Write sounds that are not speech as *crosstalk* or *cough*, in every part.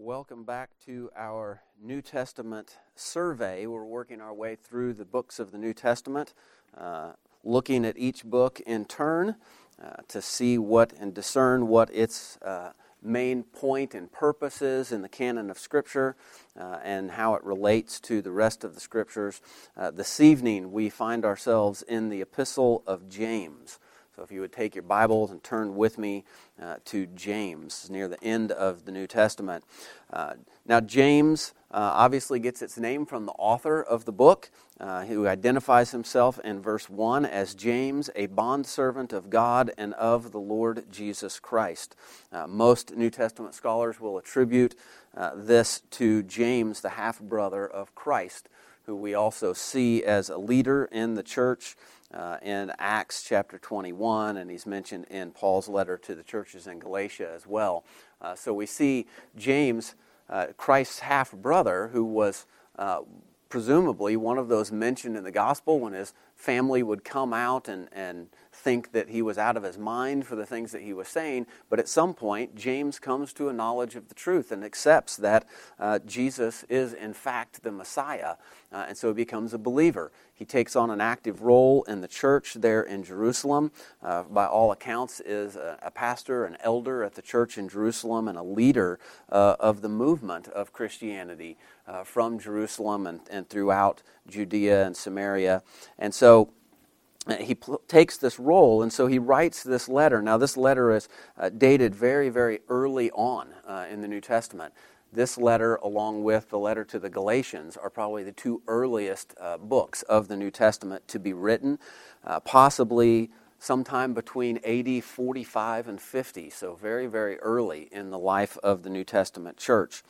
Welcome back to our New Testament survey. We're working our way through the books of the New Testament, uh, looking at each book in turn uh, to see what and discern what its uh, main point and purpose is in the canon of Scripture uh, and how it relates to the rest of the Scriptures. Uh, this evening, we find ourselves in the Epistle of James. So if you would take your Bibles and turn with me uh, to James, near the end of the New Testament. Uh, now, James uh, obviously gets its name from the author of the book, uh, who identifies himself in verse 1 as James, a bondservant of God and of the Lord Jesus Christ. Uh, most New Testament scholars will attribute uh, this to James, the half brother of Christ, who we also see as a leader in the church uh, in Acts chapter 21, and he's mentioned in Paul's letter to the churches in Galatia as well. Uh, so we see James, uh, Christ's half brother, who was uh, presumably one of those mentioned in the gospel when his family would come out and, and think that he was out of his mind for the things that he was saying. But at some point, James comes to a knowledge of the truth and accepts that uh, Jesus is, in fact, the Messiah. Uh, and so he becomes a believer. He takes on an active role in the church there in Jerusalem. Uh, by all accounts, is a, a, pastor, an elder at the church in Jerusalem, and a leader uh, of the movement of Christianity uh, from Jerusalem and, and throughout Judea and Samaria. And so he pl- takes this role, and so he writes this letter. Now, this letter is uh, dated very, very early on uh, in the New Testament. This letter, along with the letter to the Galatians, are probably the two earliest uh, books of the New Testament to be written, uh, possibly sometime between AD 45 and 50, so very, very early in the life of the New Testament church.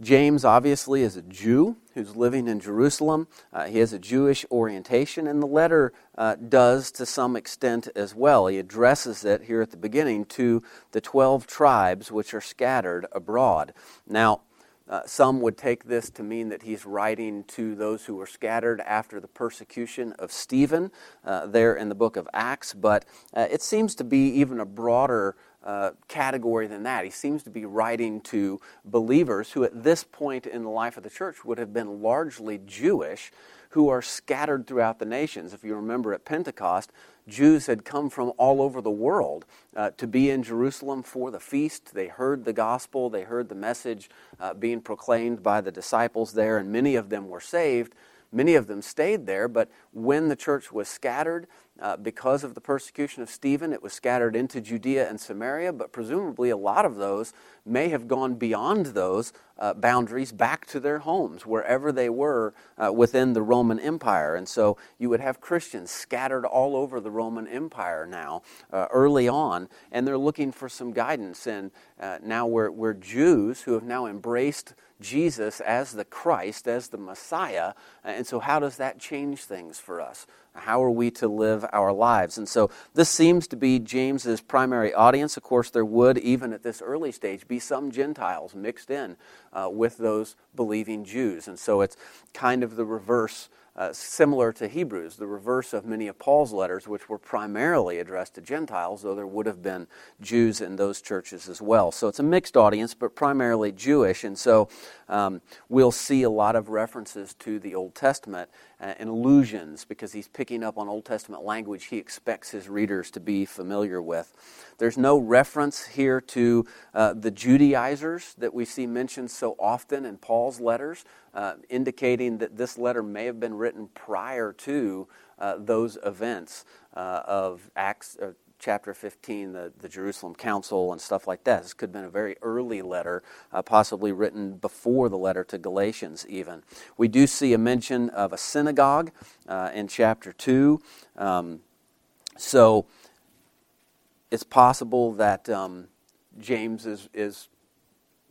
James obviously is a Jew who's living in Jerusalem. Uh, he has a Jewish orientation, and the letter uh, does to some extent as well. He addresses it here at the beginning to the 12 tribes which are scattered abroad. Now, uh, some would take this to mean that he's writing to those who were scattered after the persecution of Stephen uh, there in the book of Acts, but uh, it seems to be even a broader uh, category than that. He seems to be writing to believers who, at this point in the life of the church, would have been largely Jewish, who are scattered throughout the nations. If you remember at Pentecost, Jews had come from all over the world uh, to be in Jerusalem for the feast. They heard the gospel, they heard the message uh, being proclaimed by the disciples there, and many of them were saved. Many of them stayed there, but when the church was scattered, uh, because of the persecution of Stephen, it was scattered into Judea and Samaria, but presumably a lot of those may have gone beyond those uh, boundaries back to their homes, wherever they were uh, within the Roman Empire. And so you would have Christians scattered all over the Roman Empire now, uh, early on, and they're looking for some guidance. And uh, now we're, we're Jews who have now embraced Jesus as the Christ, as the Messiah. And so, how does that change things for us? How are we to live our lives? And so, this seems to be James's primary audience. Of course, there would, even at this early stage, be some Gentiles mixed in uh, with those believing Jews. And so, it's kind of the reverse uh, similar to Hebrews, the reverse of many of Paul's letters, which were primarily addressed to Gentiles, though there would have been Jews in those churches as well. So it's a mixed audience, but primarily Jewish. And so um, we'll see a lot of references to the Old Testament uh, and allusions because he's picking up on Old Testament language he expects his readers to be familiar with. There's no reference here to uh, the Judaizers that we see mentioned so often in Paul's letters, uh, indicating that this letter may have been written prior to uh, those events uh, of Acts uh, chapter 15, the, the Jerusalem Council, and stuff like that. This could have been a very early letter, uh, possibly written before the letter to Galatians, even. We do see a mention of a synagogue uh, in chapter 2. Um, so it's possible that um, James is, is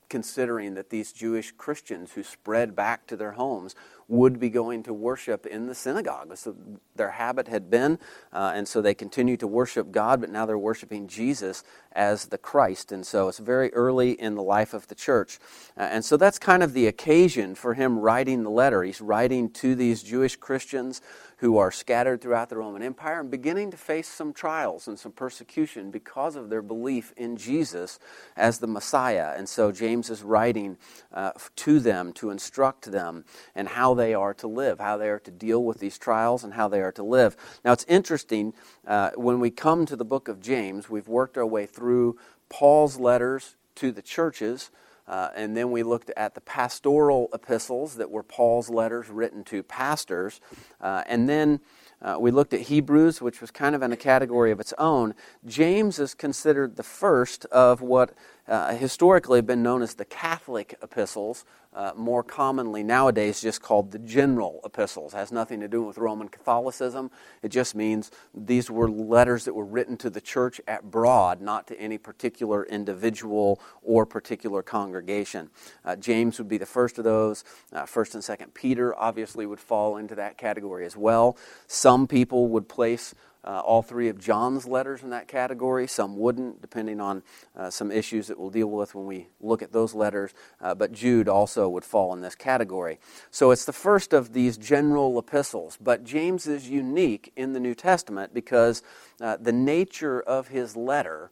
considering that these Jewish Christians who spread back to their homes would be going to worship in the synagogue. So their habit had been, uh, and so they continue to worship God, but now they're worshiping Jesus as the Christ. And so it's very early in the life of the church. Uh, and so that's kind of the occasion for him writing the letter. He's writing to these Jewish Christians who are scattered throughout the Roman Empire and beginning to face some trials and some persecution because of their belief in Jesus as the Messiah. And so James is writing uh, to them to instruct them and how they are to live, how they are to deal with these trials, and how they are to live. Now, it's interesting uh, when we come to the book of James, we've worked our way through Paul's letters to the churches. Uh, and then we looked at the pastoral epistles that were Paul's letters written to pastors. Uh, and then uh, we looked at Hebrews, which was kind of in a category of its own. James is considered the first of what uh, historically have been known as the Catholic epistles, uh, more commonly nowadays just called the general epistles. It has nothing to do with Roman Catholicism. It just means these were letters that were written to the church at broad, not to any particular individual or particular congregation. Uh, James would be the first of those. Uh, first and Second Peter obviously would fall into that category as well. Some people would place uh, all three of John's letters in that category. Some wouldn't, depending on uh, some issues that we'll deal with when we look at those letters. Uh, but Jude also would fall in this category. So it's the first of these general epistles. But James is unique in the New Testament because uh, the nature of his letter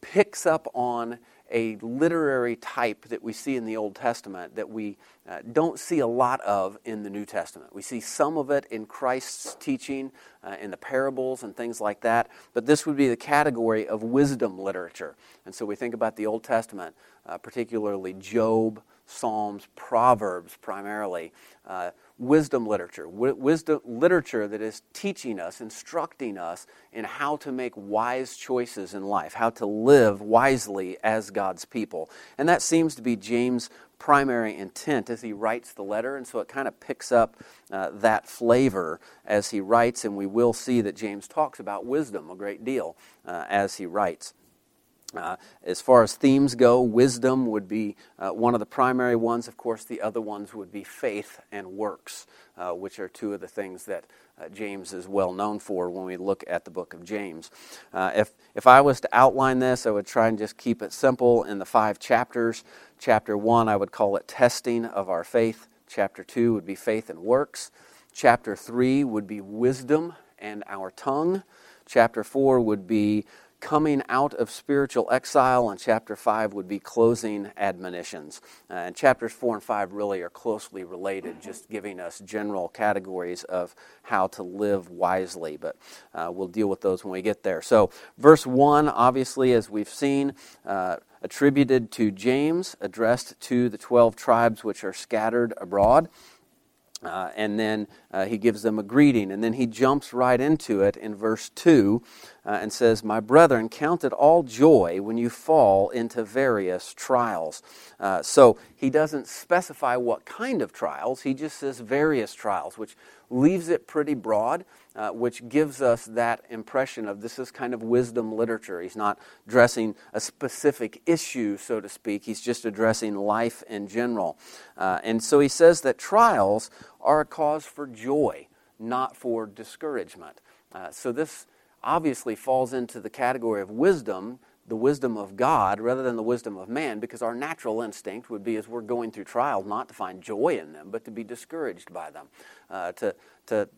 picks up on a literary type that we see in the Old Testament that we uh, don't see a lot of in the New Testament. We see some of it in Christ's teaching, uh, in the parables and things like that, but this would be the category of wisdom literature. And so we think about the Old Testament, uh, particularly Job, Psalms, Proverbs primarily. Uh, wisdom literature, wisdom literature that is teaching us, instructing us in how to make wise choices in life, how to live wisely as God's people. And that seems to be James' primary intent as he writes the letter, and so it kind of picks up uh, that flavor as he writes, and we will see that James talks about wisdom a great deal uh, as he writes. Uh, as far as themes go, wisdom would be uh, one of the primary ones. Of course, the other ones would be faith and works, uh, which are two of the things that uh, James is well known for when we look at the book of James. Uh, if, if I was to outline this, I would try and just keep it simple in the five chapters. Chapter 1, I would call it testing of our faith. Chapter 2 would be faith and works. Chapter 3 would be wisdom and our tongue. Chapter 4 would be coming out of spiritual exile, and chapter 5 would be closing admonitions. Uh, and chapters 4 and 5 really are closely related, just giving us general categories of how to live wisely. But uh, we'll deal with those when we get there. So, verse 1, obviously, as we've seen, uh, attributed to James, addressed to the 12 tribes which are scattered abroad. Uh, and then uh, he gives them a greeting. And then he jumps right into it in verse 2 uh, and says, My brethren, count it all joy when you fall into various trials. Uh, so he doesn't specify what kind of trials, he just says various trials, which leaves it pretty broad uh, which gives us that impression of this is kind of wisdom literature. He's not addressing a specific issue, so to speak, he's just addressing life in general. Uh, and so he says that trials are a cause for joy, not for discouragement. Uh, so this obviously falls into the category of wisdom the wisdom of God rather than the wisdom of man because our natural instinct would be as we're going through trials not to find joy in them but to be discouraged by them uh, to, to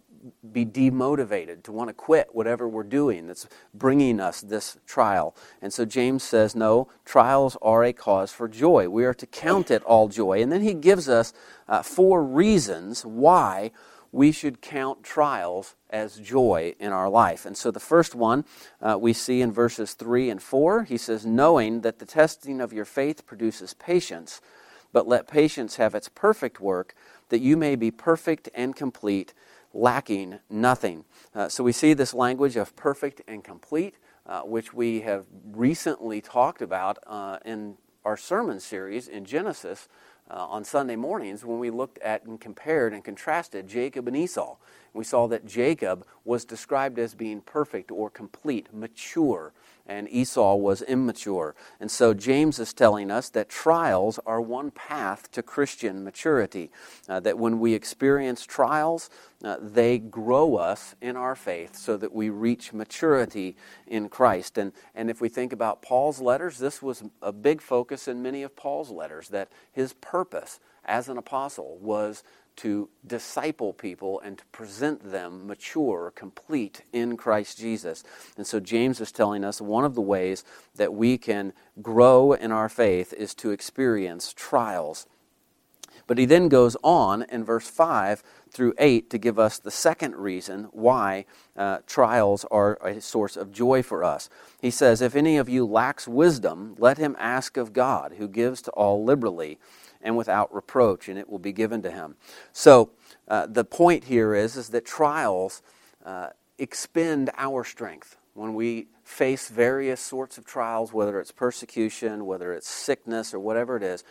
be demotivated to want to quit whatever we're doing that's bringing us this trial. And so james says no trials are a cause for joy. We are to count it all joy. And then he gives us uh, four reasons why we should count trials as joy in our life. And so the first one uh, we see in verses 3 and 4. He says, Knowing that the testing of your faith produces patience, but let patience have its perfect work, that you may be perfect and complete, lacking nothing. Uh, so we see this language of perfect and complete, uh, which we have recently talked about uh, in our sermon series in Genesis uh, on Sunday mornings when we looked at and compared and contrasted Jacob and Esau. We saw that Jacob was described as being perfect or complete, mature, and Esau was immature. And so James is telling us that trials are one path to Christian maturity. Uh, that when we experience trials, uh, they grow us in our faith so that we reach maturity in Christ. And, and if we think about Paul's letters, this was a big focus in many of Paul's letters, that his purpose as an apostle was to disciple people and to present them mature, complete in Christ Jesus. And so James is telling us one of the ways that we can grow in our faith is to experience trials. But he then goes on in verse 5 through 8 to give us the second reason why uh, trials are a source of joy for us. He says, If any of you lacks wisdom, let him ask of God, who gives to all liberally and without reproach, and it will be given to him. So uh, the point here is, is that trials uh, expend our strength. When we face various sorts of trials, whether it's persecution, whether it's sickness, or whatever it is,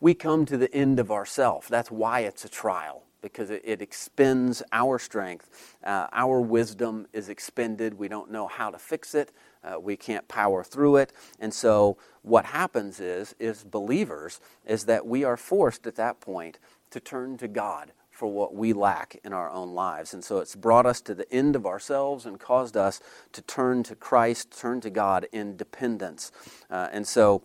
we come to the end of ourself. That's why it's a trial because it, it expends our strength. Uh, our wisdom is expended. We don't know how to fix it. Uh, we can't power through it. And so what happens is, is believers, is that we are forced at that point to turn to God for what we lack in our own lives. And so it's brought us to the end of ourselves and caused us to turn to Christ, turn to God in dependence. Uh, and so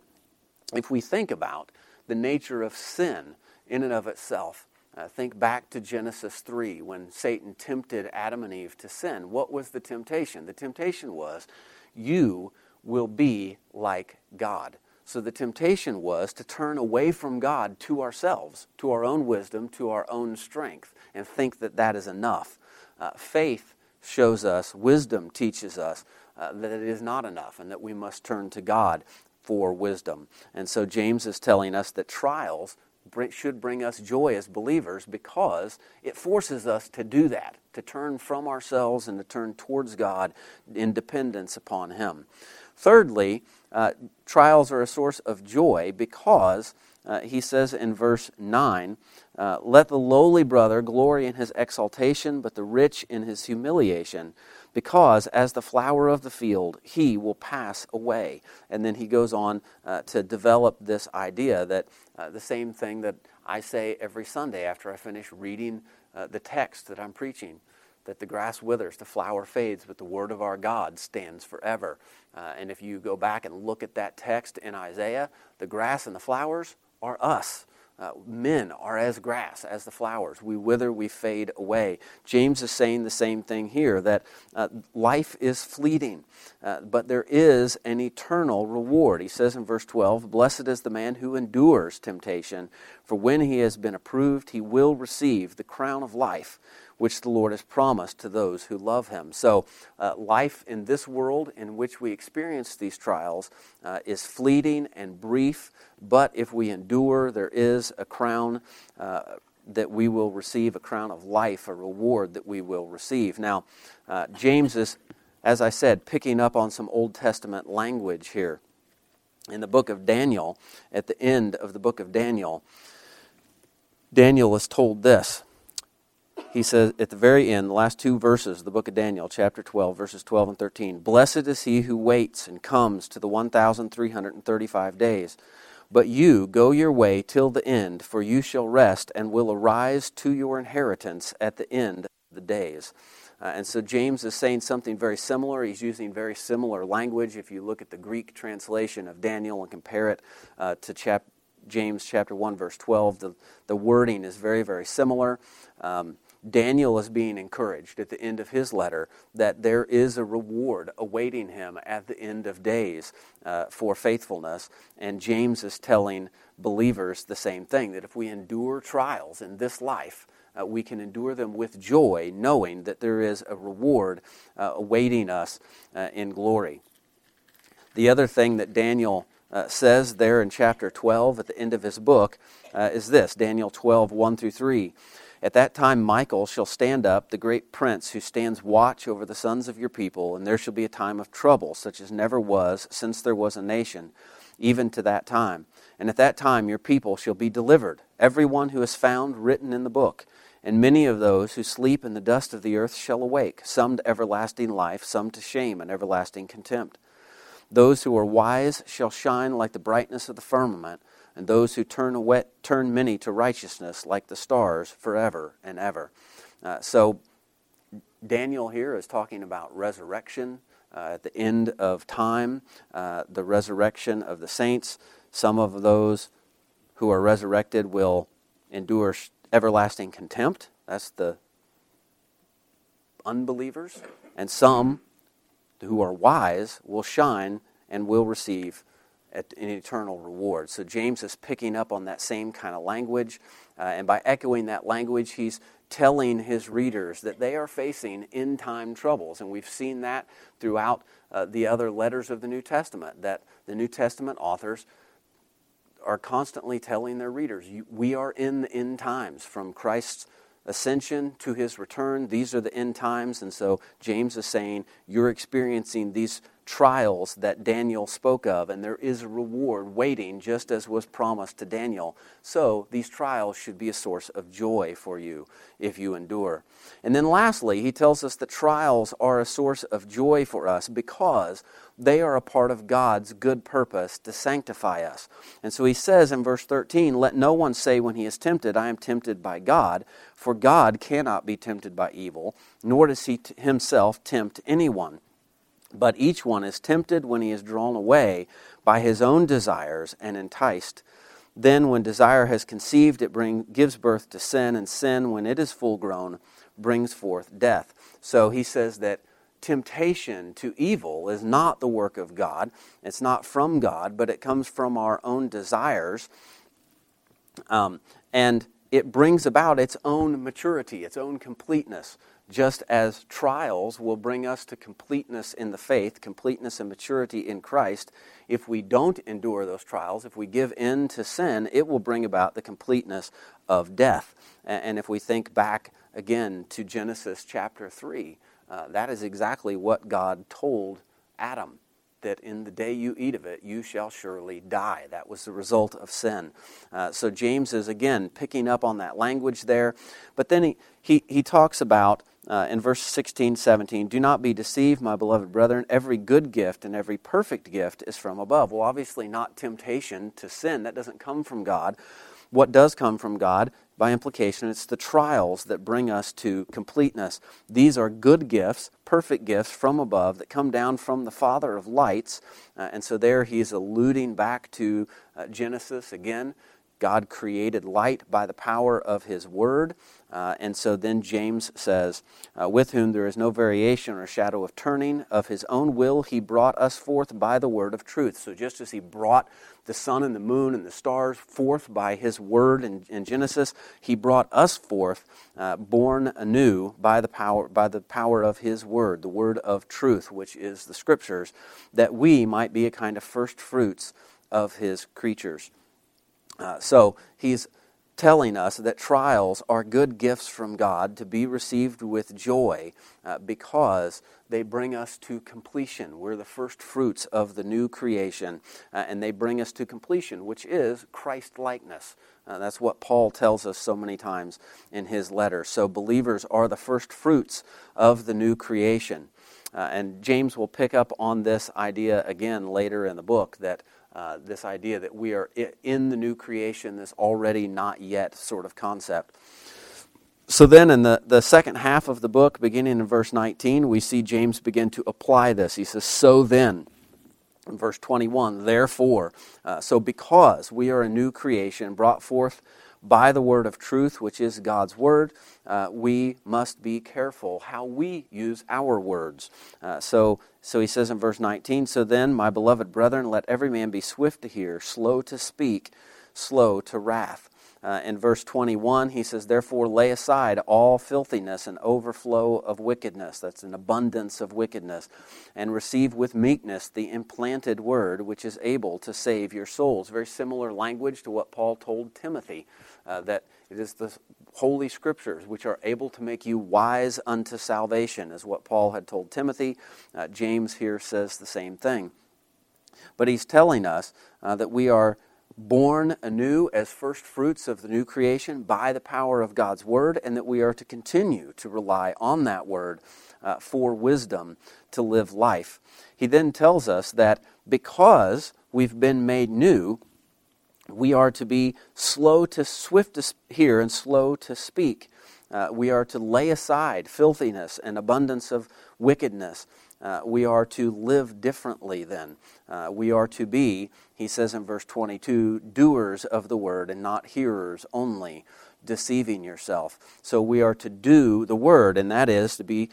if we think about the nature of sin in and of itself, uh, think back to Genesis 3 when Satan tempted Adam and Eve to sin. What was the temptation? The temptation was, you will be like God. So the temptation was to turn away from God to ourselves, to our own wisdom, to our own strength, and think that that is enough. Uh, faith shows us, wisdom teaches us uh, that it is not enough and that we must turn to God for wisdom. And so James is telling us that trials should bring us joy as believers because it forces us to do that, to turn from ourselves and to turn towards God in dependence upon Him. Thirdly, uh, trials are a source of joy because uh, he says in verse 9, uh, Let the lowly brother glory in his exaltation, but the rich in his humiliation because as the flower of the field, he will pass away. And then he goes on uh, to develop this idea that uh, the same thing that I say every Sunday after I finish reading uh, the text that I'm preaching that the grass withers, the flower fades, but the word of our God stands forever. Uh, and if you go back and look at that text in Isaiah, the grass and the flowers are us. Uh, men are as grass, as the flowers. We wither, we fade away. James is saying the same thing here that uh, life is fleeting, uh, but there is an eternal reward. He says in verse 12 Blessed is the man who endures temptation, for when he has been approved, he will receive the crown of life which the Lord has promised to those who love him. So, uh, life in this world in which we experience these trials uh, is fleeting and brief, but if we endure, there is a crown. Uh, that we will receive a crown of life, a reward that we will receive. Now, uh, James is, as I said, picking up on some Old Testament language here. In the book of Daniel, at the end of the book of Daniel, Daniel is told this he says at the very end, the last two verses of the book of Daniel, chapter 12, verses 12 and 13 Blessed is he who waits and comes to the 1,335 days. But you go your way till the end, for you shall rest and will arise to your inheritance at the end of the days. Uh, and so James is saying something very similar. He's using very similar language. If you look at the Greek translation of Daniel and compare it uh, to chap- James chapter 1, verse 12, the, the wording is very, very similar. Um, Daniel is being encouraged at the end of his letter that there is a reward awaiting him at the end of days uh, for faithfulness. And James is telling believers the same thing that if we endure trials in this life, uh, we can endure them with joy, knowing that there is a reward uh, awaiting us uh, in glory. The other thing that Daniel uh, says there in chapter 12 at the end of his book uh, is this Daniel 12, 1 through 3. At that time, Michael shall stand up, the great prince who stands watch over the sons of your people, and there shall be a time of trouble, such as never was since there was a nation, even to that time. And at that time, your people shall be delivered, every one who is found written in the book. And many of those who sleep in the dust of the earth shall awake, some to everlasting life, some to shame and everlasting contempt. Those who are wise shall shine like the brightness of the firmament, and those who turn, away, turn many to righteousness like the stars forever and ever. Uh, so, Daniel here is talking about resurrection uh, at the end of time, uh, the resurrection of the saints. Some of those who are resurrected will endure everlasting contempt. That's the unbelievers. And some who are wise will shine and will receive an eternal reward. So James is picking up on that same kind of language. Uh, and by echoing that language, he's telling his readers that they are facing end time troubles. And we've seen that throughout uh, the other letters of the New Testament, that the New Testament authors are constantly telling their readers, we are in the end times from Christ's ascension to his return. These are the end times. And so James is saying, you're experiencing these trials that Daniel spoke of, and there is a reward waiting, just as was promised to Daniel. So these trials should be a source of joy for you if you endure. And then lastly, he tells us that trials are a source of joy for us because they are a part of God's good purpose to sanctify us. And so he says in verse 13, Let no one say when he is tempted, I am tempted by God, for God cannot be tempted by evil, nor does he t- himself tempt anyone. But each one is tempted when he is drawn away by his own desires and enticed. Then, when desire has conceived, it bring, gives birth to sin, and sin, when it is full grown, brings forth death. So he says that temptation to evil is not the work of God. It's not from God, but it comes from our own desires. Um, and it brings about its own maturity, its own completeness just as trials will bring us to completeness in the faith, completeness and maturity in Christ, if we don't endure those trials, if we give in to sin, it will bring about the completeness of death. And if we think back again to Genesis chapter 3, uh, that is exactly what God told Adam that in the day you eat of it, you shall surely die. That was the result of sin. Uh, so James is again picking up on that language there. But then he, he, he talks about uh, in verse 16, 17, do not be deceived, my beloved brethren. Every good gift and every perfect gift is from above. Well, obviously, not temptation to sin. That doesn't come from God. What does come from God, by implication, it's the trials that bring us to completeness. These are good gifts, perfect gifts from above that come down from the Father of lights. Uh, and so there he's alluding back to uh, Genesis again. God created light by the power of his word. Uh, and so then James says, uh, With whom there is no variation or shadow of turning, of his own will he brought us forth by the word of truth. So just as he brought the sun and the moon and the stars forth by his word in, in Genesis, he brought us forth, uh, born anew by the, power, by the power of his word, the word of truth, which is the scriptures, that we might be a kind of first fruits of his creatures. Uh, so he's telling us that trials are good gifts from God to be received with joy uh, because they bring us to completion. We're the first fruits of the new creation, uh, and they bring us to completion, which is Christ likeness. Uh, that's what Paul tells us so many times in his letter. So, believers are the first fruits of the new creation. Uh, and James will pick up on this idea again later in the book that uh, this idea that we are in the new creation, this already not yet sort of concept. So then, in the, the second half of the book, beginning in verse 19, we see James begin to apply this. He says, So then, in verse 21, therefore, uh, so because we are a new creation brought forth by the word of truth, which is God's word, uh, we must be careful how we use our words. Uh, so, so he says in verse 19, So then, my beloved brethren, let every man be swift to hear, slow to speak, slow to wrath. Uh, in verse 21, he says, Therefore lay aside all filthiness and overflow of wickedness. That's an abundance of wickedness. And receive with meekness the implanted word, which is able to save your souls. Very similar language to what Paul told Timothy uh, that it is the Holy Scriptures which are able to make you wise unto salvation, is what Paul had told Timothy. Uh, James here says the same thing. But he's telling us uh, that we are born anew as first fruits of the new creation by the power of God's Word, and that we are to continue to rely on that Word uh, for wisdom to live life. He then tells us that because we've been made new, we are to be slow to swift to hear and slow to speak. Uh, we are to lay aside filthiness and abundance of wickedness. Uh, we are to live differently then. Uh, we are to be, he says in verse 22, doers of the word and not hearers only, deceiving yourself. So we are to do the word, and that is to be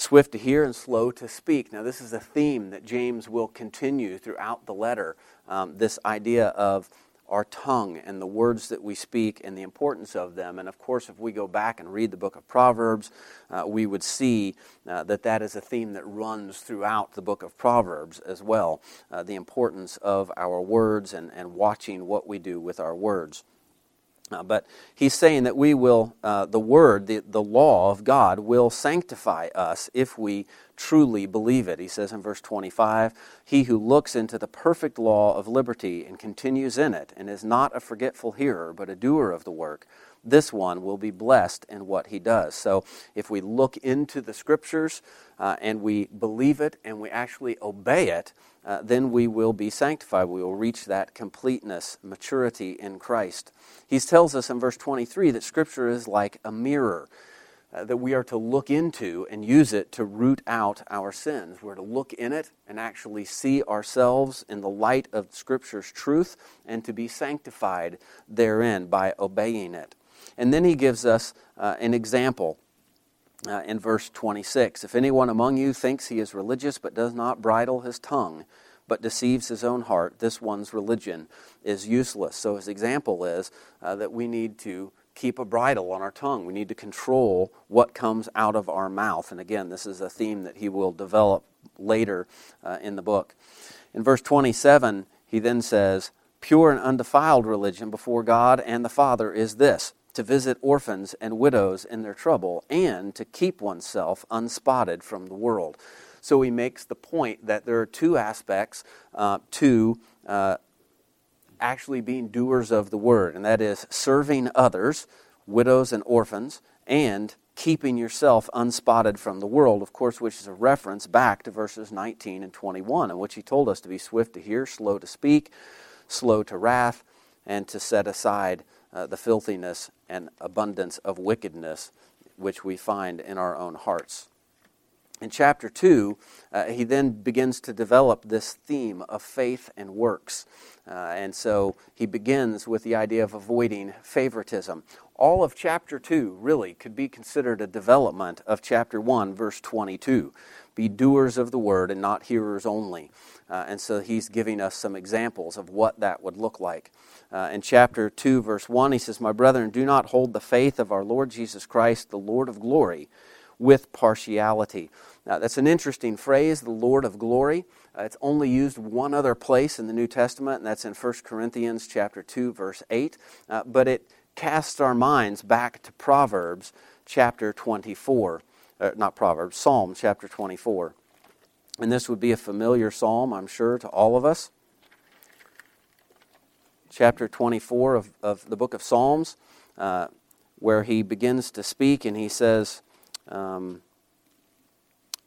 swift to hear and slow to speak. Now, this is a theme that James will continue throughout the letter um, this idea of our tongue and the words that we speak and the importance of them. And of course, if we go back and read the book of Proverbs, uh, we would see uh, that that is a theme that runs throughout the book of Proverbs as well uh, the importance of our words and, and watching what we do with our words. Uh, but he's saying that we will, uh, the word, the, the law of God, will sanctify us if we truly believe it. He says in verse 25, He who looks into the perfect law of liberty and continues in it, and is not a forgetful hearer, but a doer of the work, this one will be blessed in what he does. So if we look into the scriptures uh, and we believe it and we actually obey it, uh, then we will be sanctified. We will reach that completeness, maturity in Christ. He tells us in verse 23 that Scripture is like a mirror. Uh, that we are to look into and use it to root out our sins. We're to look in it and actually see ourselves in the light of Scripture's truth and to be sanctified therein by obeying it. And then he gives us uh, an example uh, in verse 26. If anyone among you thinks he is religious but does not bridle his tongue, but deceives his own heart, this one's religion is useless. So his example is uh, that we need to keep a bridle on our tongue. We need to control what comes out of our mouth. And again, this is a theme that he will develop later uh, in the book. In verse 27, he then says, Pure and undefiled religion before God and the Father is this to visit orphans and widows in their trouble, and to keep oneself unspotted from the world. So he makes the point that there are two aspects uh, to uh, actually being doers of the word, and that is serving others, widows and orphans, and keeping yourself unspotted from the world, of course, which is a reference back to verses 19 and 21, in which he told us to be swift to hear, slow to speak, slow to wrath, and to set aside uh, the filthiness and abundance of wickedness which we find in our own hearts. In chapter 2, uh, he then begins to develop this theme of faith and works. Uh, and so he begins with the idea of avoiding favoritism. All of chapter 2 really could be considered a development of chapter 1, verse 22. Be doers of the word and not hearers only. Uh, and so he's giving us some examples of what that would look like. Uh, in chapter 2, verse 1, he says, My brethren, do not hold the faith of our Lord Jesus Christ, the Lord of glory, with partiality. Now, that's an interesting phrase, the Lord of glory. Uh, it's only used one other place in the New Testament, and that's in 1 Corinthians chapter 2, verse 8. Uh, but it casts our minds back to Proverbs chapter 24. Uh, not Proverbs, Psalm chapter 24. And this would be a familiar psalm, I'm sure, to all of us. Chapter 24 of, of the book of Psalms, uh, where he begins to speak and he says, um,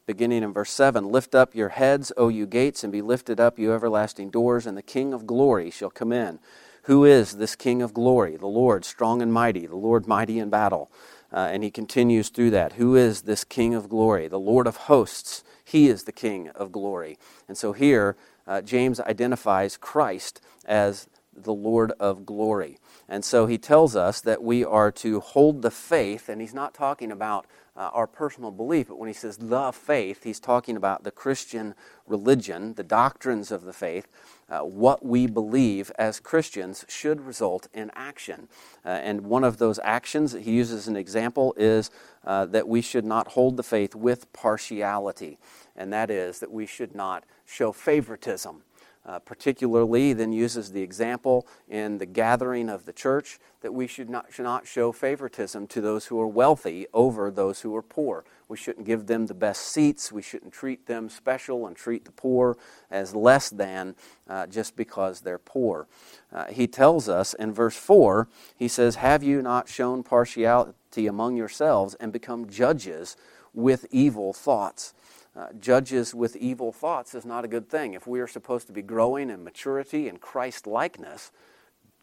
beginning in verse 7 Lift up your heads, O you gates, and be lifted up, you everlasting doors, and the King of glory shall come in. Who is this King of glory? The Lord, strong and mighty, the Lord, mighty in battle. Uh, and he continues through that. Who is this King of glory? The Lord of hosts. He is the King of glory. And so here, uh, James identifies Christ as the Lord of glory. And so he tells us that we are to hold the faith, and he's not talking about uh, our personal belief, but when he says the faith, he's talking about the Christian religion, the doctrines of the faith. Uh, what we believe as Christians should result in action. Uh, and one of those actions he uses an example is uh, that we should not hold the faith with partiality, and that is that we should not show favoritism Uh, particularly, then uses the example in the gathering of the church that we should not, should not show favoritism to those who are wealthy over those who are poor. We shouldn't give them the best seats. We shouldn't treat them special and treat the poor as less than uh, just because they're poor. Uh, he tells us in verse 4, he says, Have you not shown partiality among yourselves and become judges with evil thoughts? Uh, judges with evil thoughts is not a good thing. If we are supposed to be growing in maturity and Christ likeness,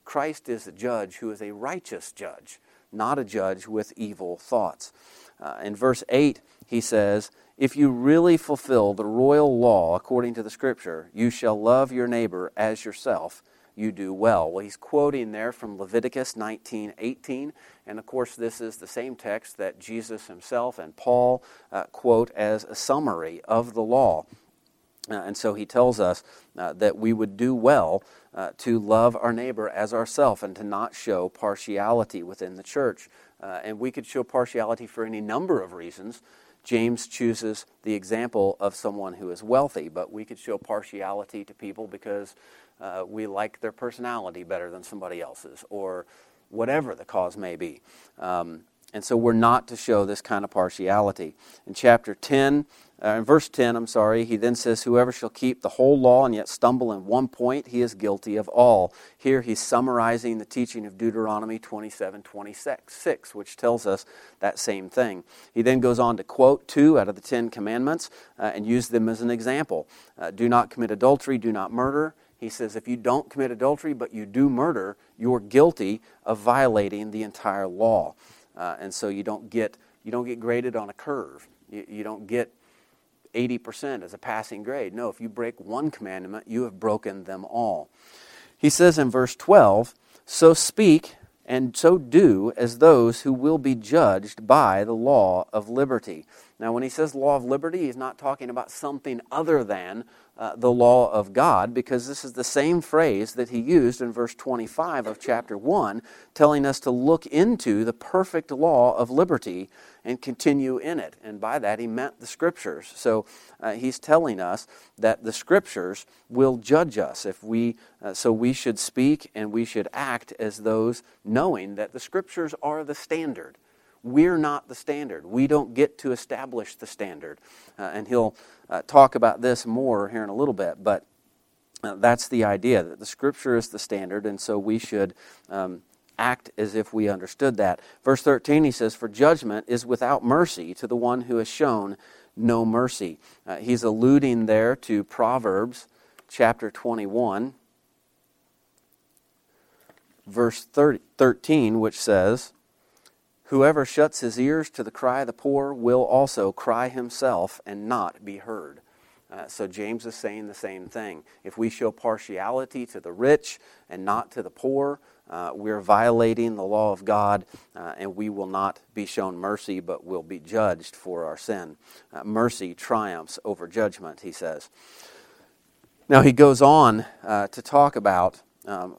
Christ is a judge who is a righteous judge, not a judge with evil thoughts. Uh, in verse 8, he says, If you really fulfill the royal law according to the scripture, you shall love your neighbor as yourself, you do well. Well, he's quoting there from Leviticus 19 18. And of course, this is the same text that Jesus himself and Paul uh, quote as a summary of the law. Uh, and so he tells us uh, that we would do well uh, to love our neighbor as ourselves and to not show partiality within the church. Uh, and we could show partiality for any number of reasons. James chooses the example of someone who is wealthy, but we could show partiality to people because uh, we like their personality better than somebody else's, or whatever the cause may be. Um, and so we're not to show this kind of partiality. In chapter 10, uh, in verse 10, I'm sorry, he then says, Whoever shall keep the whole law and yet stumble in one point, he is guilty of all. Here he's summarizing the teaching of Deuteronomy 27 26, which tells us that same thing. He then goes on to quote two out of the Ten Commandments uh, and use them as an example uh, Do not commit adultery, do not murder. He says, If you don't commit adultery, but you do murder, you're guilty of violating the entire law. Uh, and so you don't get, you don't get graded on a curve. You, you don't get 80% as a passing grade. No, if you break one commandment, you have broken them all. He says in verse 12, So speak and so do as those who will be judged by the law of liberty. Now, when he says law of liberty, he's not talking about something other than uh, the law of God, because this is the same phrase that he used in verse 25 of chapter 1, telling us to look into the perfect law of liberty and continue in it. And by that, he meant the scriptures. So uh, he's telling us that the scriptures will judge us if we, uh, so we should speak and we should act as those knowing that the scriptures are the standard. We're not the standard. We don't get to establish the standard. Uh, and he'll uh, talk about this more here in a little bit, but uh, that's the idea that the scripture is the standard, and so we should um, act as if we understood that. Verse 13, he says, For judgment is without mercy to the one who has shown no mercy. Uh, he's alluding there to Proverbs chapter 21, verse 30, 13, which says, Whoever shuts his ears to the cry of the poor will also cry himself and not be heard. Uh, so James is saying the same thing. If we show partiality to the rich and not to the poor, uh, we're violating the law of God, uh, and we will not be shown mercy, but will be judged for our sin. Uh, mercy triumphs over judgment, he says. Now, he goes on uh, to talk about um,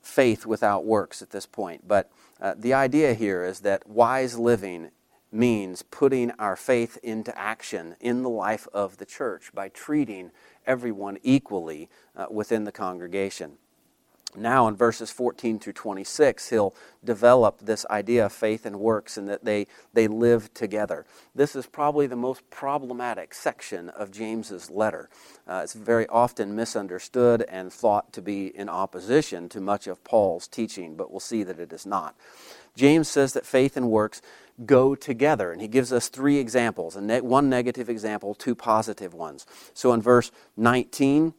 faith without works at this point, but uh, the idea here is that wise living means putting our faith into action in the life of the church by treating everyone equally uh, within the congregation. Now, in verses 14 through 26, he'll develop this idea of faith and works and that they, they live together. This is probably the most problematic section of James's letter. Uh, it's very often misunderstood and thought to be in opposition to much of Paul's teaching, but we'll see that it is not. James says that faith and works go together, and he gives us three examples one negative example, two positive ones. So in verse 19,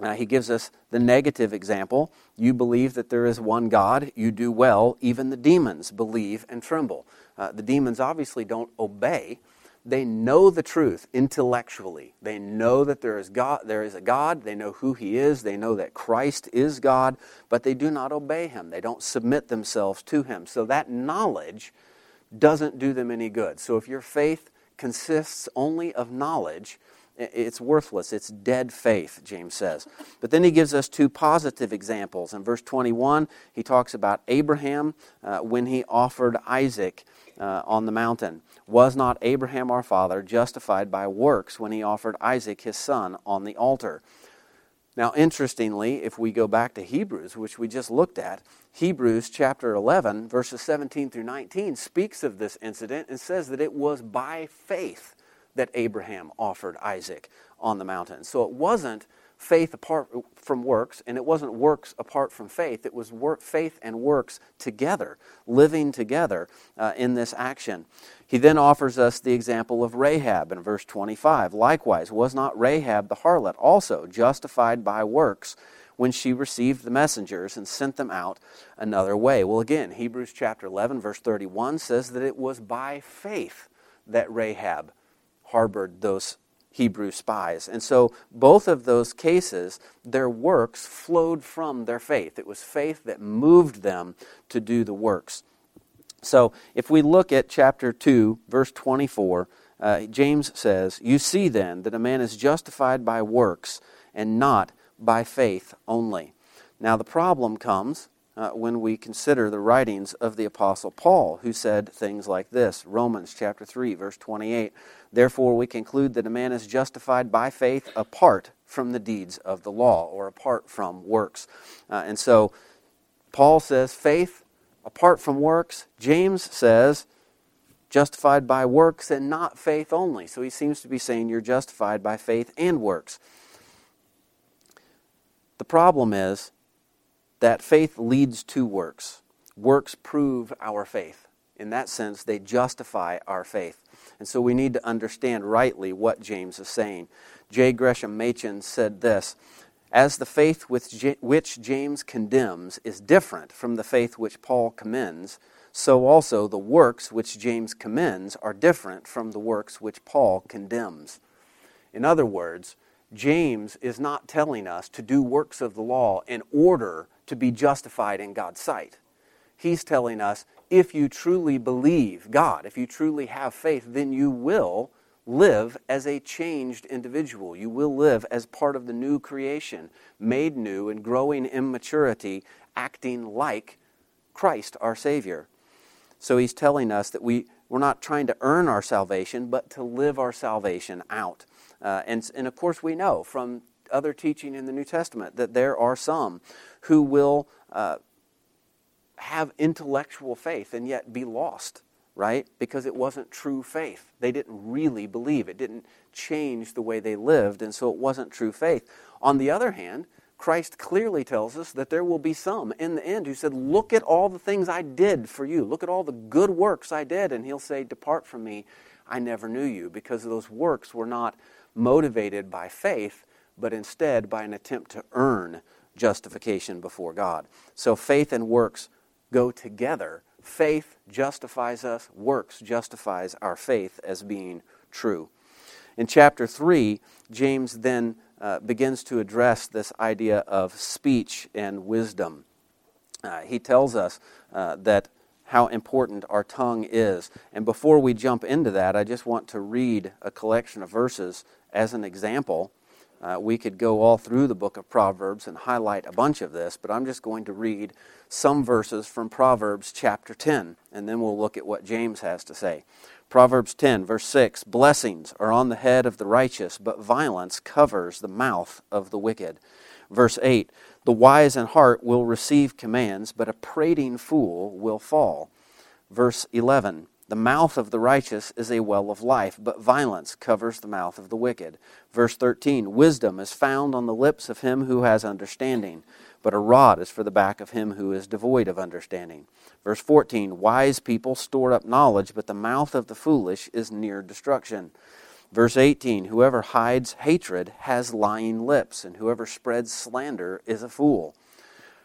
uh, he gives us the negative example. You believe that there is one God, you do well. Even the demons believe and tremble. Uh, the demons obviously don't obey. They know the truth intellectually. They know that there is God, there is a God, they know who he is, they know that Christ is God, but they do not obey him. They don't submit themselves to him. So that knowledge doesn't do them any good. So if your faith consists only of knowledge, it's worthless. It's dead faith, James says. But then he gives us two positive examples. In verse 21, he talks about Abraham uh, when he offered Isaac uh, on the mountain. Was not Abraham our father justified by works when he offered Isaac his son on the altar? Now, interestingly, if we go back to Hebrews, which we just looked at, Hebrews chapter 11, verses 17 through 19, speaks of this incident and says that it was by faith that Abraham offered Isaac on the mountain. So it wasn't faith apart from works, and it wasn't works apart from faith. It was work, faith and works together, living together uh, in this action. He then offers us the example of Rahab in verse 25. Likewise, was not Rahab the harlot also justified by works when she received the messengers and sent them out another way? Well, again, Hebrews chapter 11, verse 31 says that it was by faith that Rahab harbored those Hebrew spies. And so, both of those cases, their works flowed from their faith. It was faith that moved them to do the works. So, if we look at chapter 2, verse 24, uh, James says, You see then that a man is justified by works and not by faith only. Now, the problem comes uh, when we consider the writings of the Apostle Paul, who said things like this Romans chapter 3, verse 28. Therefore, we conclude that a man is justified by faith apart from the deeds of the law or apart from works. Uh, and so, Paul says faith apart from works. James says justified by works and not faith only. So he seems to be saying you're justified by faith and works. The problem is that faith leads to works. Works prove our faith. In that sense, they justify our faith. And so we need to understand rightly what James is saying. J. Gresham Machen said this As the faith which James condemns is different from the faith which Paul commends, so also the works which James commends are different from the works which Paul condemns. In other words, James is not telling us to do works of the law in order to be justified in God's sight. He's telling us if you truly believe God, if you truly have faith, then you will live as a changed individual. You will live as part of the new creation, made new and growing in maturity, acting like Christ, our Savior. So he's telling us that we, we're not trying to earn our salvation, but to live our salvation out. Uh, and, and of course, we know from other teaching in the New Testament that there are some who will uh, have intellectual faith and yet be lost, right? Because it wasn't true faith. They didn't really believe. It didn't change the way they lived, and so it wasn't true faith. On the other hand, Christ clearly tells us that there will be some in the end who said, Look at all the things I did for you. Look at all the good works I did. And he'll say, Depart from me. I never knew you, because those works were not motivated by faith, but instead by an attempt to earn justification before God. So faith and works go together. Faith justifies us, works justifies our faith as being true. In chapter 3, James then uh, begins to address this idea of speech and wisdom. Uh, he tells us uh, that how important our tongue is. And before we jump into that, I just want to read a collection of verses as an example uh, we could go all through the book of Proverbs and highlight a bunch of this, but I'm just going to read some verses from Proverbs chapter 10, and then we'll look at what James has to say. Proverbs 10, verse 6 Blessings are on the head of the righteous, but violence covers the mouth of the wicked. Verse 8 The wise in heart will receive commands, but a prating fool will fall. Verse 11 the mouth of the righteous is a well of life, but violence covers the mouth of the wicked. Verse 13 Wisdom is found on the lips of him who has understanding, but a rod is for the back of him who is devoid of understanding. Verse 14 Wise people store up knowledge, but the mouth of the foolish is near destruction. Verse 18 Whoever hides hatred has lying lips, and whoever spreads slander is a fool.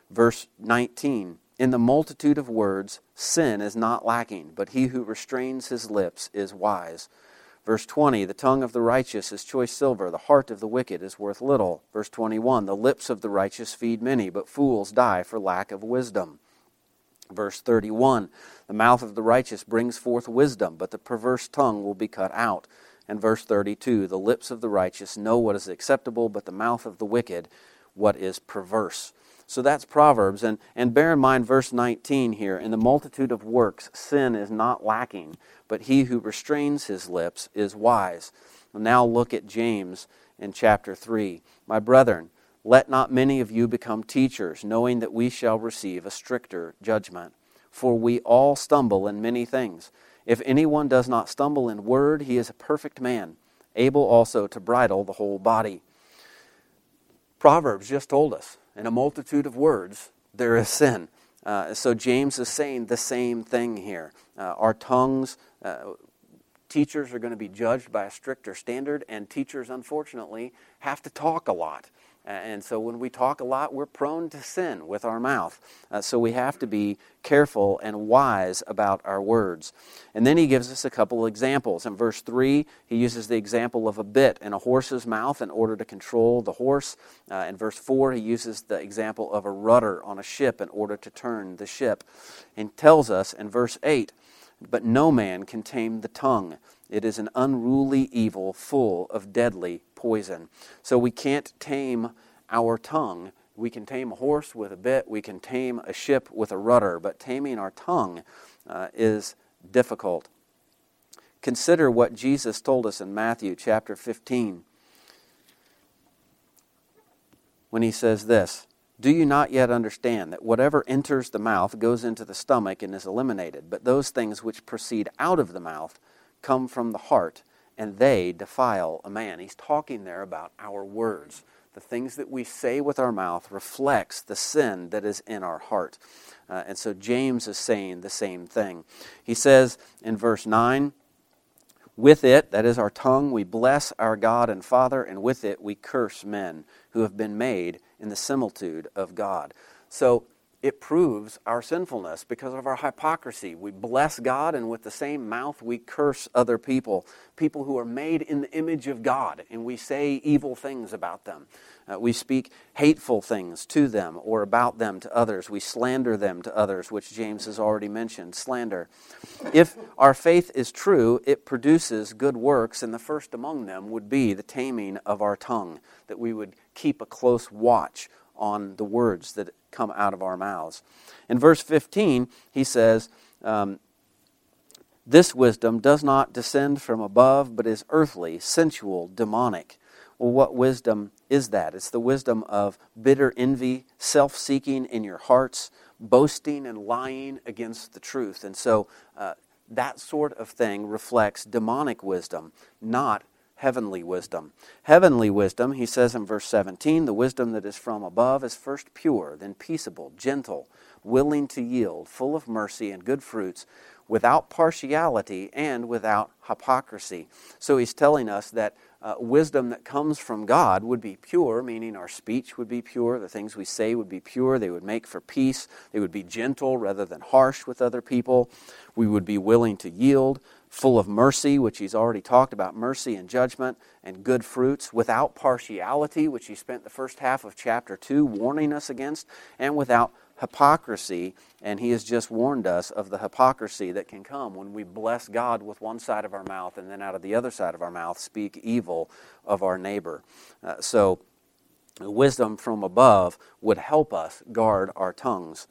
Verse 19 in the multitude of words, sin is not lacking, but he who restrains his lips is wise. Verse 20, the tongue of the righteous is choice silver, the heart of the wicked is worth little. Verse 21, the lips of the righteous feed many, but fools die for lack of wisdom. Verse 31, the mouth of the righteous brings forth wisdom, but the perverse tongue will be cut out. And verse 32, the lips of the righteous know what is acceptable, but the mouth of the wicked what is perverse. So that's Proverbs. And, and bear in mind verse 19 here in the multitude of works, sin is not lacking, but he who restrains his lips is wise. now look at James in chapter 3. My brethren, Let not many of you become teachers, knowing that we shall receive a stricter judgment. For we all stumble in many things. If anyone does not stumble in word, he is a perfect man, able also to bridle the whole body. Proverbs just told us, in a multitude of words, there is sin. Uh, so James is saying the same thing here. Uh, our tongues, uh, teachers are going to be judged by a stricter standard, and teachers, unfortunately, have to talk a lot. And so when we talk a lot, we're prone to sin with our mouth. Uh, so we have to be careful and wise about our words. And then he gives us a couple of examples. In verse 3, he uses the example of a bit in a horse's mouth in order to control the horse. Uh, in verse 4, he uses the example of a rudder on a ship in order to turn the ship. And tells us in verse 8, but no man can tame the tongue. It is an unruly evil full of deadly poison. So we can't tame our tongue. We can tame a horse with a bit, we can tame a ship with a rudder, but taming our tongue uh, is difficult. Consider what Jesus told us in Matthew chapter 15 when he says this Do you not yet understand that whatever enters the mouth goes into the stomach and is eliminated, but those things which proceed out of the mouth come from the heart, and they defile a man. He's talking there about our words. The things that we say with our mouth reflects the sin that is in our heart. Uh, and so James is saying the same thing. He says in verse 9, with it, that is our tongue, we bless our God and Father, and with it we curse men who have been made in the similitude of God. So it proves our sinfulness because of our hypocrisy. We bless God, and with the same mouth, we curse other people, people who are made in the image of God, and we say evil things about them. Uh, we speak hateful things to them or about them to others. We slander them to others, which James has already mentioned slander. If our faith is true, it produces good works, and the first among them would be the taming of our tongue, that we would keep a close watch on the words that come out of our mouths. In verse 15, he says, um, This wisdom does not descend from above, but is earthly, sensual, demonic. Well, what wisdom is that? It's the wisdom of bitter envy, self seeking in your hearts, boasting and lying against the truth. And so uh, that sort of thing reflects demonic wisdom, not heavenly wisdom. Heavenly wisdom, he says in verse 17, the wisdom that is from above is first pure, then peaceable, gentle, willing to yield, full of mercy and good fruits, without partiality and without hypocrisy. So he's telling us that uh, wisdom that comes from God would be pure, meaning our speech would be pure, the things we say would be pure, they would make for peace, they would be gentle rather than harsh with other people, we would be willing to yield, full of mercy, which he's already talked about mercy and judgment, and good fruits, without partiality, which he spent the first half of chapter 2 warning us against, and without hypocrisy. And he has just warned us of the hypocrisy that can come when we bless God with one side of our mouth and then out of the other side of our mouth speak evil of our neighbor. Uh, so, wisdom from above would help us guard our tongues.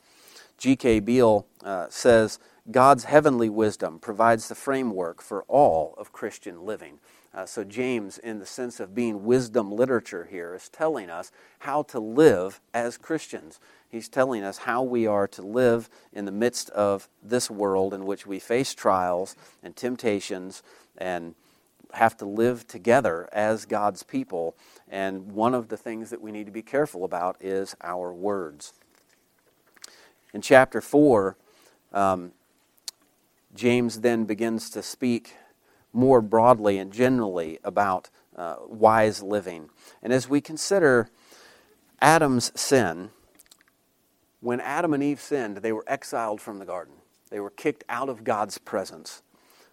G.K. Beale uh, says, God's heavenly wisdom provides the framework for all of Christian living. Uh, so, James, in the sense of being wisdom literature here, is telling us how to live as Christians. He's telling us how we are to live in the midst of this world in which we face trials and temptations and have to live together as God's people. And one of the things that we need to be careful about is our words. In chapter 4, um, James then begins to speak more broadly and generally about uh, wise living. And as we consider Adam's sin, when Adam and Eve sinned, they were exiled from the garden. They were kicked out of God's presence.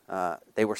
Uh, they were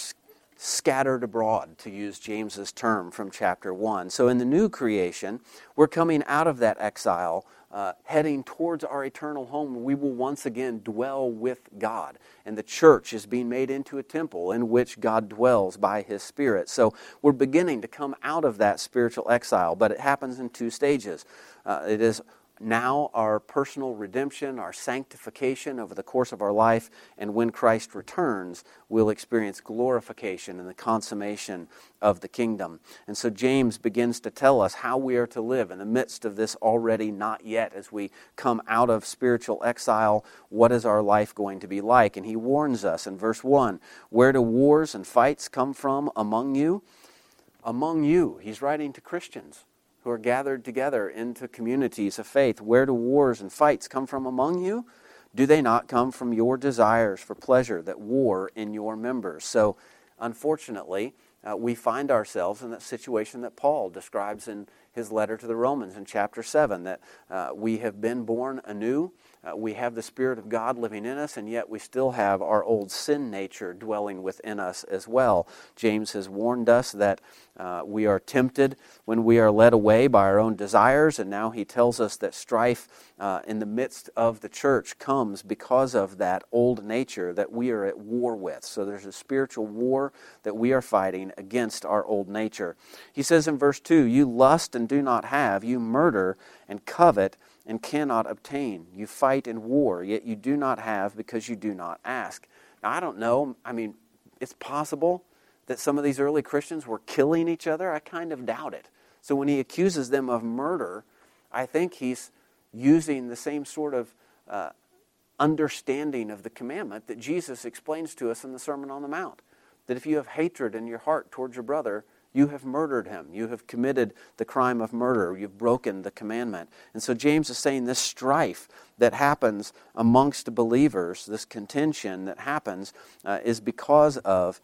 scattered abroad, to use James's term from chapter 1. So in the new creation, we're coming out of that exile uh, heading towards our eternal home, we will once again dwell with God. And the church is being made into a temple in which God dwells by His Spirit. So we're beginning to come out of that spiritual exile, but it happens in two stages. Uh, it is now our personal redemption, our sanctification over the course of our life, and when Christ returns, we'll experience glorification and the consummation of the kingdom. And so James begins to tell us how we are to live in the midst of this already not yet as we come out of spiritual exile. What is our life going to be like? And he warns us in verse 1 Where do wars and fights come from among you? Among you. He's writing to Christians who are gathered together into communities of faith. Where do wars and fights come from among you? Do they not come from your desires for pleasure that war in your members? So, unfortunately, uh, we find ourselves in that situation that Paul describes in his letter to the Romans in chapter 7 that uh, we have been born anew. Uh, we have the Spirit of God living in us, and yet we still have our old sin nature dwelling within us as well. James has warned us that uh, we are tempted when we are led away by our own desires, and now he tells us that strife uh, in the midst of the church comes because of that old nature that we are at war with. So there's a spiritual war that we are fighting against our old nature. He says in verse 2 You lust and do not have, you murder and covet and cannot obtain. You fight in war, yet you do not have because you do not ask. Now, I don't know. I mean, it's possible that some of these early Christians were killing each other. I kind of doubt it. So when he accuses them of murder, I think he's using the same sort of uh, understanding of the commandment that Jesus explains to us in the Sermon on the Mount. That if you have hatred in your heart towards your brother, you have murdered him. You have committed the crime of murder. You've broken the commandment. And so James is saying this strife that happens amongst believers, this contention that happens, uh, is because of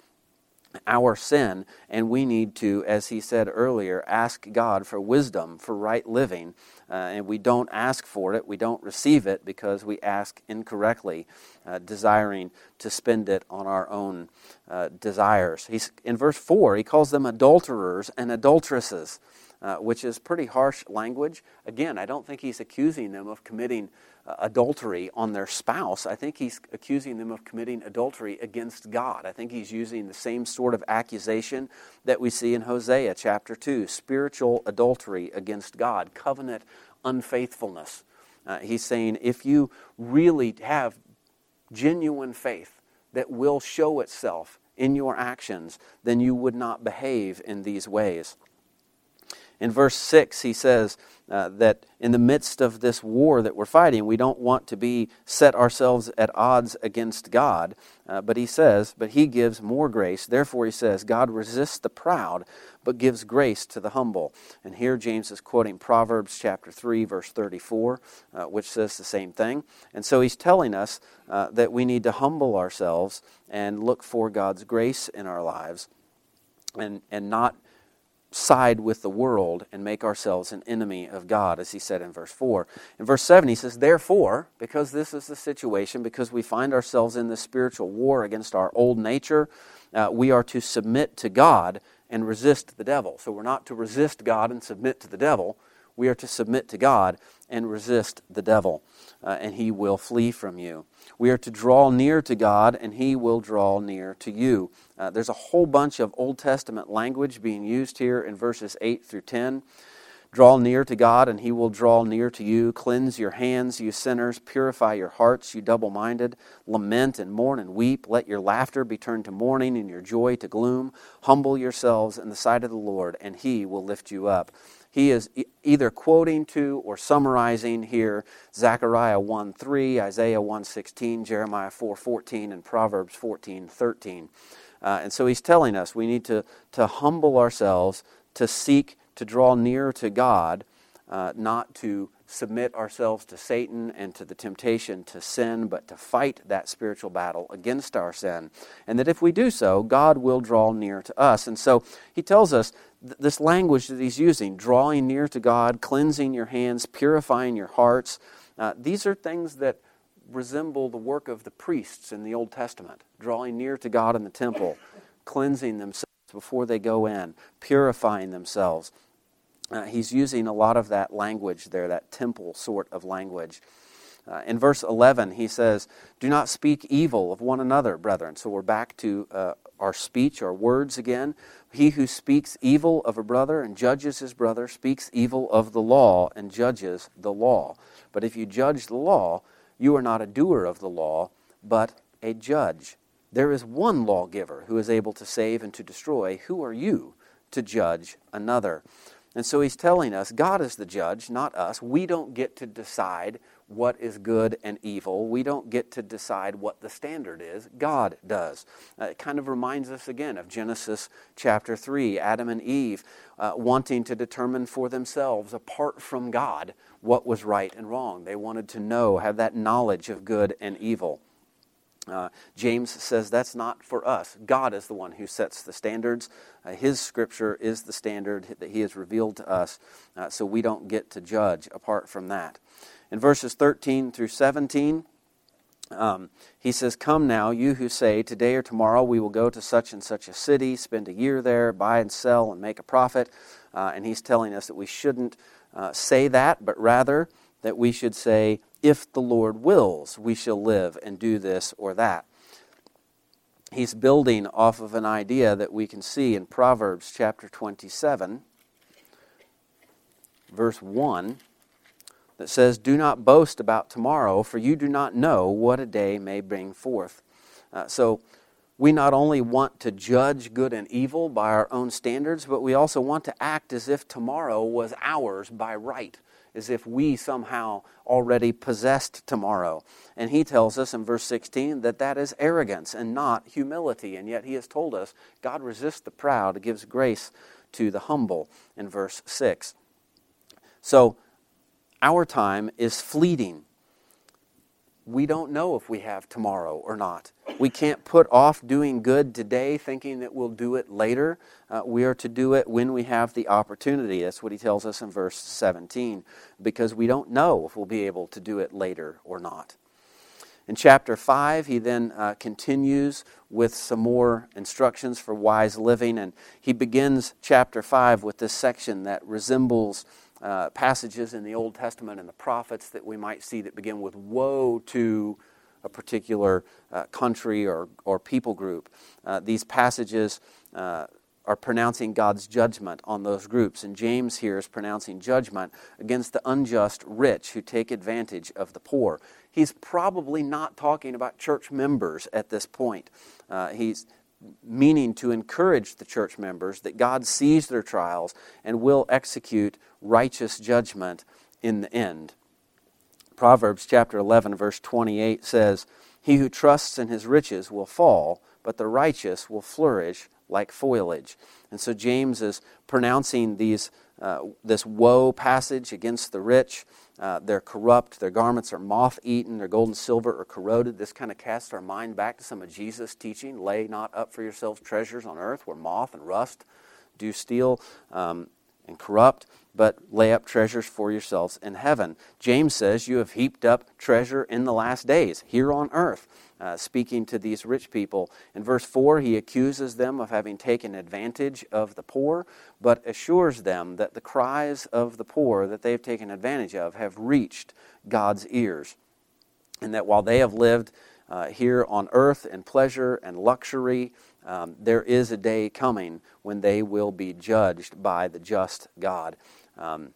our sin, and we need to, as he said earlier, ask God for wisdom for right living. Uh, and we don't ask for it, we don't receive it because we ask incorrectly, uh, desiring to spend it on our own uh, desires. He's, in verse 4, he calls them adulterers and adulteresses, uh, which is pretty harsh language. Again, I don't think he's accusing them of committing adultery on their spouse. I think he's accusing them of committing adultery against God. I think he's using the same sort of accusation that we see in Hosea chapter 2 spiritual adultery against God, covenant unfaithfulness. Uh, he's saying if you really have genuine faith that will show itself in your actions, then you would not behave in these ways. In verse 6, he says uh, that in the midst of this war that we're fighting, we don't want to be set ourselves at odds against God. Uh, but he says, but he gives more grace. Therefore, he says, God resists the proud, but gives grace to the humble. And here James is quoting Proverbs chapter 3, verse 34, uh, which says the same thing. And so he's telling us uh, that we need to humble ourselves and look for God's grace in our lives and, and not side with the world and make ourselves an enemy of God, as he said in verse 4. In verse 7, he says, Therefore, because this is the situation, because we find ourselves in this spiritual war against our old nature, uh, we are to submit to God and resist the devil. So we're not to resist God and submit to the devil. We are to submit to God and resist the devil, uh, and he will flee from you. We are to draw near to God, and He will draw near to you. Uh, there's a whole bunch of Old Testament language being used here in verses 8 through 10. Draw near to God, and He will draw near to you. Cleanse your hands, you sinners. Purify your hearts, you double minded. Lament and mourn and weep. Let your laughter be turned to mourning and your joy to gloom. Humble yourselves in the sight of the Lord, and He will lift you up he is either quoting to or summarizing here Zechariah 1:3, Isaiah 1:16, Jeremiah 4:14, and Proverbs 14:13. Uh, and so he's telling us we need to, to humble ourselves, to seek to draw near to God, uh, not to submit ourselves to Satan and to the temptation to sin, but to fight that spiritual battle against our sin. And that if we do so, God will draw near to us. And so he tells us th- this language that he's using drawing near to God, cleansing your hands, purifying your hearts uh, these are things that resemble the work of the priests in the Old Testament, drawing near to God in the temple, *laughs* cleansing themselves before they go in, purifying themselves. Uh, he's using a lot of that language there, that temple sort of language. Uh, in verse 11, he says, Do not speak evil of one another, brethren. So we're back to uh, our speech, our words again. He who speaks evil of a brother and judges his brother speaks evil of the law and judges the law. But if you judge the law, you are not a doer of the law, but a judge. There is one lawgiver who is able to save and to destroy. Who are you to judge another? And so he's telling us God is the judge, not us. We don't get to decide what is good and evil. We don't get to decide what the standard is. God does. Uh, it kind of reminds us again of Genesis chapter 3, Adam and Eve uh, wanting to determine for themselves, apart from God, what was right and wrong. They wanted to know, have that knowledge of good and evil. Uh, James says that's not for us. God is the one who sets the standards. Uh, his scripture is the standard that he has revealed to us, uh, so we don't get to judge apart from that. In verses 13 through 17, um, he says, Come now, you who say, Today or tomorrow we will go to such and such a city, spend a year there, buy and sell, and make a profit. Uh, and he's telling us that we shouldn't uh, say that, but rather that we should say, If the Lord wills, we shall live and do this or that. He's building off of an idea that we can see in Proverbs chapter 27, verse 1 that says, Do not boast about tomorrow, for you do not know what a day may bring forth. Uh, so, we not only want to judge good and evil by our own standards, but we also want to act as if tomorrow was ours by right, as if we somehow already possessed tomorrow. And he tells us in verse 16 that that is arrogance and not humility. And yet he has told us God resists the proud, gives grace to the humble in verse 6. So, our time is fleeting. We don't know if we have tomorrow or not. We can't put off doing good today thinking that we'll do it later. Uh, we are to do it when we have the opportunity. That's what he tells us in verse 17, because we don't know if we'll be able to do it later or not. In chapter 5, he then uh, continues with some more instructions for wise living, and he begins chapter 5 with this section that resembles uh, passages in the Old Testament and the prophets that we might see that begin with woe to a particular uh, country or, or people group. Uh, these passages uh, are pronouncing God's judgment on those groups. And James here is pronouncing judgment against the unjust rich who take advantage of the poor. He's probably not talking about church members at this point. Uh, he's meaning to encourage the church members that God sees their trials and will execute righteous judgment in the end. Proverbs chapter 11 verse 28 says, "He who trusts in his riches will fall, but the righteous will flourish like foliage." And so James is pronouncing these uh, this woe passage against the rich. Uh, they're corrupt, their garments are moth eaten, their gold and silver are corroded. This kind of casts our mind back to some of Jesus' teaching lay not up for yourselves treasures on earth where moth and rust do steal um, and corrupt, but lay up treasures for yourselves in heaven. James says, You have heaped up treasure in the last days, here on earth uh, speaking to these rich people. In verse 4, he accuses them of having taken advantage of the poor, but assures them that the cries of the poor that they've taken advantage of have reached God's ears. And that while they have lived uh, here on earth in pleasure and luxury, um, there is a day coming when they will be judged by the just God um,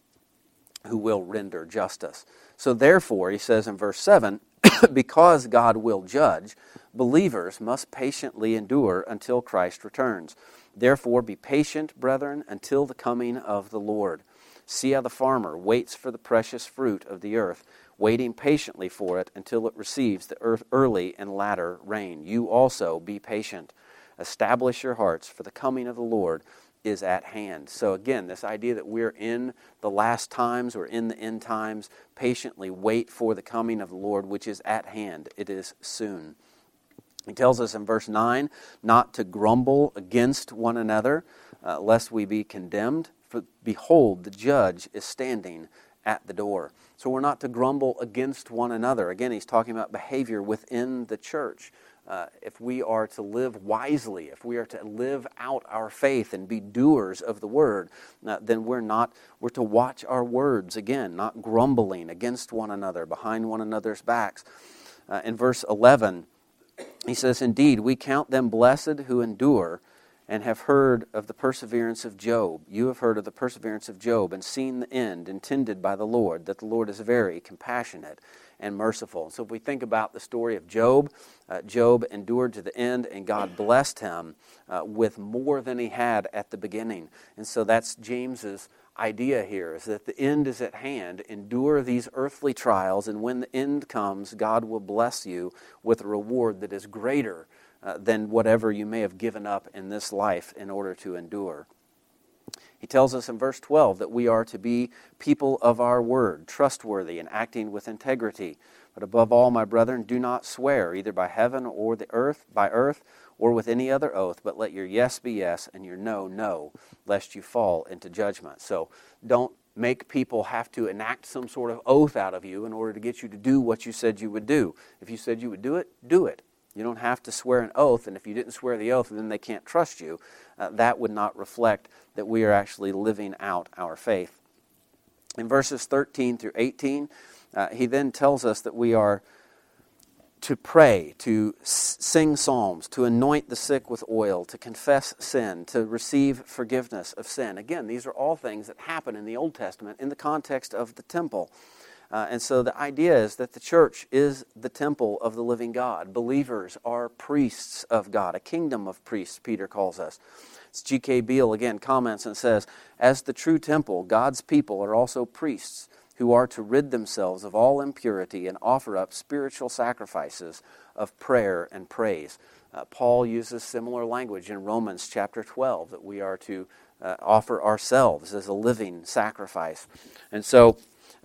who will render justice. So, therefore, he says in verse 7 *coughs* because God will judge, believers must patiently endure until Christ returns. Therefore, be patient, brethren, until the coming of the Lord. See how the farmer waits for the precious fruit of the earth, waiting patiently for it until it receives the early and latter rain. You also be patient. Establish your hearts, for the coming of the Lord is at hand. So, again, this idea that we're in the last times or in the end times, patiently wait for the coming of the Lord, which is at hand. It is soon. He tells us in verse 9 not to grumble against one another, uh, lest we be condemned. For behold, the judge is standing at the door. So we're not to grumble against one another. Again, he's talking about behavior within the church uh, if we are to live wisely, if we are to live out our faith and be doers of the word, uh, then we're not, we're to watch our words again, not grumbling against one another, behind one another's backs. Uh, in verse 11, he says, Indeed, we count them blessed who endure and have heard of the perseverance of Job. You have heard of the perseverance of Job and seen the end intended by the Lord, that the Lord is very compassionate and merciful. So if we think about the story of Job, uh, Job endured to the end, and God blessed him uh, with more than he had at the beginning. And so that's James's idea here is that the end is at hand. Endure these earthly trials, and when the end comes, God will bless you with a reward that is greater uh, than whatever you may have given up in this life in order to endure. He tells us in verse 12 that we are to be people of our word, trustworthy and acting with integrity. But above all, my brethren, do not swear either by heaven or the earth, by earth, or with any other oath, but let your yes be yes and your no, no, lest you fall into judgment. So don't make people have to enact some sort of oath out of you in order to get you to do what you said you would do. If you said you would do it, do it. You don't have to swear an oath, and if you didn't swear the oath, then they can't trust you. Uh, that would not reflect that we are actually living out our faith. In verses 13 through 18, uh, he then tells us that we are to pray, to sing psalms, to anoint the sick with oil, to confess sin, to receive forgiveness of sin. Again, these are all things that happen in the Old Testament in the context of the temple. Uh, and so the idea is that the church is the temple of the living God. Believers are priests of God, a kingdom of priests, Peter calls us. G.K. Beale again comments and says, As the true temple, God's people are also priests who are to rid themselves of all impurity and offer up spiritual sacrifices of prayer and praise. Uh, Paul uses similar language in Romans chapter 12 that we are to uh, offer ourselves as a living sacrifice. And so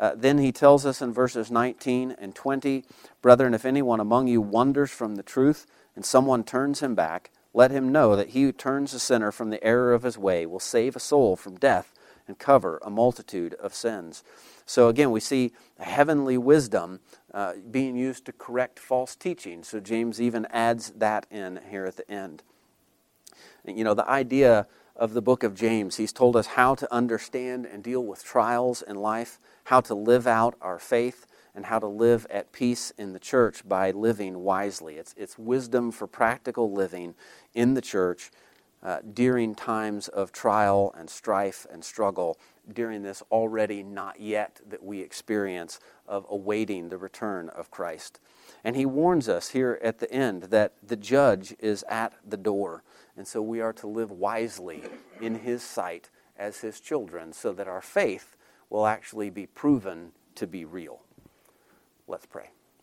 uh, then he tells us in verses 19 and 20 Brethren, if anyone among you wanders from the truth and someone turns him back, let him know that he who turns a sinner from the error of his way will save a soul from death and cover a multitude of sins. So again, we see heavenly wisdom uh, being used to correct false teaching. So James even adds that in here at the end. You know, the idea of the book of James, he's told us how to understand and deal with trials in life, how to live out our faith, and how to live at peace in the church by living wisely. It's, it's wisdom for practical living in the church uh, during times of trial and strife and struggle, during this already not yet that we experience of awaiting the return of Christ. And he warns us here at the end that the judge is at the door. And so we are to live wisely in his sight as his children so that our faith will actually be proven to be real. Let's pray.